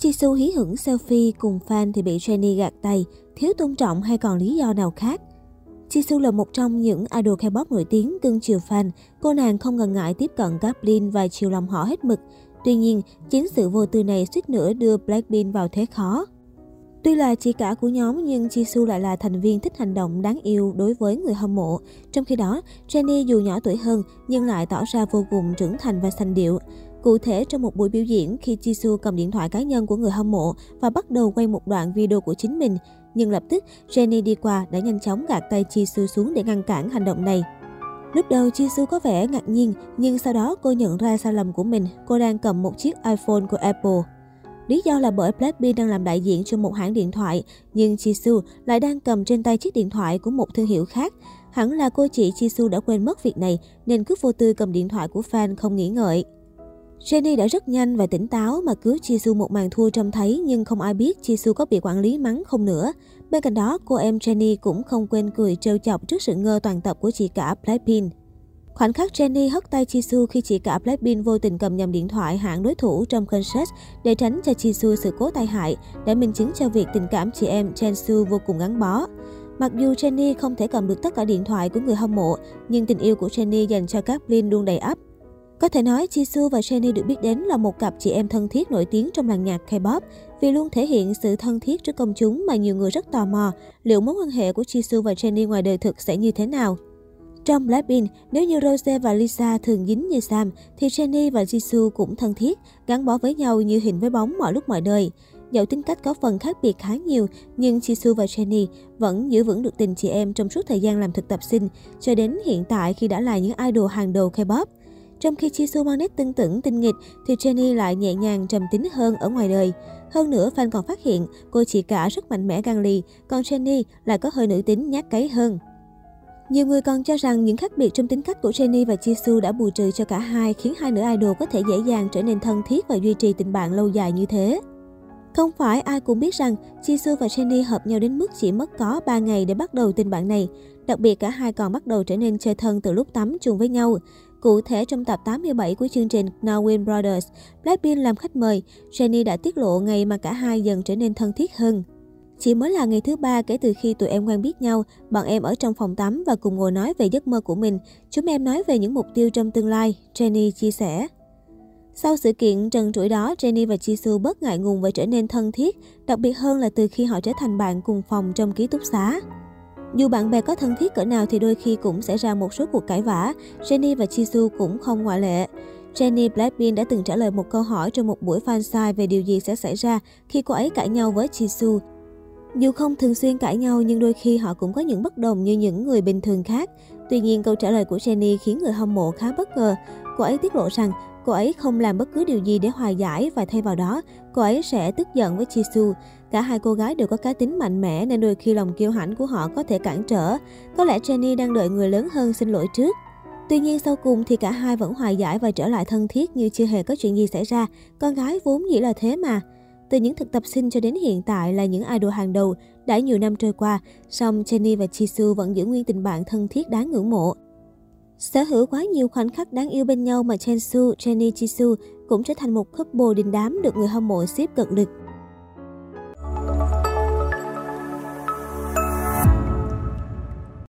Jisoo hí hửng selfie cùng fan thì bị Jennie gạt tay, thiếu tôn trọng hay còn lý do nào khác? Jisoo là một trong những idol K-pop nổi tiếng cưng chiều fan. Cô nàng không ngần ngại tiếp cận các Blin và chiều lòng họ hết mực. Tuy nhiên, chính sự vô tư này suýt nữa đưa Blackpink vào thế khó. Tuy là chị cả của nhóm nhưng Jisoo lại là thành viên thích hành động đáng yêu đối với người hâm mộ. Trong khi đó, Jennie dù nhỏ tuổi hơn nhưng lại tỏ ra vô cùng trưởng thành và sành điệu. Cụ thể, trong một buổi biểu diễn, khi Jisoo cầm điện thoại cá nhân của người hâm mộ và bắt đầu quay một đoạn video của chính mình, nhưng lập tức Jennie đi qua đã nhanh chóng gạt tay Jisoo xuống để ngăn cản hành động này. Lúc đầu Jisoo có vẻ ngạc nhiên, nhưng sau đó cô nhận ra sai lầm của mình. Cô đang cầm một chiếc iPhone của Apple. Lý do là bởi Blackpink đang làm đại diện cho một hãng điện thoại, nhưng Jisoo lại đang cầm trên tay chiếc điện thoại của một thương hiệu khác. Hẳn là cô chị Jisoo đã quên mất việc này nên cứ vô tư cầm điện thoại của fan không nghĩ ngợi. Jenny đã rất nhanh và tỉnh táo mà cứu Jisoo một màn thua trông thấy nhưng không ai biết Jisoo có bị quản lý mắng không nữa. Bên cạnh đó, cô em Jenny cũng không quên cười trêu chọc trước sự ngơ toàn tập của chị cả Blackpink. Khoảnh khắc Jenny hất tay Jisoo khi chị cả Blackpink vô tình cầm nhầm điện thoại hạng đối thủ trong concert để tránh cho Jisoo sự cố tai hại, đã minh chứng cho việc tình cảm chị em Jensu vô cùng gắn bó. Mặc dù Jenny không thể cầm được tất cả điện thoại của người hâm mộ, nhưng tình yêu của Jenny dành cho các Blin luôn đầy ắp. Có thể nói, Jisoo và Jennie được biết đến là một cặp chị em thân thiết nổi tiếng trong làng nhạc K-pop vì luôn thể hiện sự thân thiết trước công chúng mà nhiều người rất tò mò liệu mối quan hệ của Jisoo và Jennie ngoài đời thực sẽ như thế nào. Trong Blackpink, nếu như Rose và Lisa thường dính như Sam, thì Jennie và Jisoo cũng thân thiết, gắn bó với nhau như hình với bóng mọi lúc mọi đời. Dẫu tính cách có phần khác biệt khá nhiều, nhưng Jisoo và Jennie vẫn giữ vững được tình chị em trong suốt thời gian làm thực tập sinh, cho đến hiện tại khi đã là những idol hàng đầu K-pop. Trong khi Jisoo mang nét tưng tửng tinh nghịch, thì Jennie lại nhẹ nhàng trầm tính hơn ở ngoài đời. Hơn nữa, fan còn phát hiện cô chị cả rất mạnh mẽ gan lì, còn Jennie lại có hơi nữ tính nhát cấy hơn. Nhiều người còn cho rằng những khác biệt trong tính cách của Jennie và Jisoo đã bù trừ cho cả hai, khiến hai nữ idol có thể dễ dàng trở nên thân thiết và duy trì tình bạn lâu dài như thế. Không phải ai cũng biết rằng Jisoo và Jennie hợp nhau đến mức chỉ mất có 3 ngày để bắt đầu tình bạn này. Đặc biệt cả hai còn bắt đầu trở nên chơi thân từ lúc tắm chung với nhau. Cụ thể trong tập 87 của chương trình Knowin Brothers, Blackpink làm khách mời, Jennie đã tiết lộ ngày mà cả hai dần trở nên thân thiết hơn. Chỉ mới là ngày thứ ba kể từ khi tụi em quen biết nhau, bọn em ở trong phòng tắm và cùng ngồi nói về giấc mơ của mình. Chúng em nói về những mục tiêu trong tương lai, Jennie chia sẻ. Sau sự kiện trần trụi đó, Jennie và Jisoo bớt ngại ngùng và trở nên thân thiết, đặc biệt hơn là từ khi họ trở thành bạn cùng phòng trong ký túc xá. Dù bạn bè có thân thiết cỡ nào thì đôi khi cũng xảy ra một số cuộc cãi vã, Jennie và Jisoo cũng không ngoại lệ. Jennie Blackpink đã từng trả lời một câu hỏi trong một buổi fanside về điều gì sẽ xảy ra khi cô ấy cãi nhau với Jisoo. Dù không thường xuyên cãi nhau nhưng đôi khi họ cũng có những bất đồng như những người bình thường khác. Tuy nhiên câu trả lời của Jennie khiến người hâm mộ khá bất ngờ. Cô ấy tiết lộ rằng cô ấy không làm bất cứ điều gì để hòa giải và thay vào đó, cô ấy sẽ tức giận với Jisoo. Cả hai cô gái đều có cá tính mạnh mẽ nên đôi khi lòng kiêu hãnh của họ có thể cản trở. Có lẽ jenny đang đợi người lớn hơn xin lỗi trước. Tuy nhiên sau cùng thì cả hai vẫn hòa giải và trở lại thân thiết như chưa hề có chuyện gì xảy ra. Con gái vốn dĩ là thế mà. Từ những thực tập sinh cho đến hiện tại là những idol hàng đầu, đã nhiều năm trôi qua, song Jennie và Jisoo vẫn giữ nguyên tình bạn thân thiết đáng ngưỡng mộ. Sở hữu quá nhiều khoảnh khắc đáng yêu bên nhau mà Jensu, Jennie Jisoo cũng trở thành một couple đình đám được người hâm mộ xếp cận lực.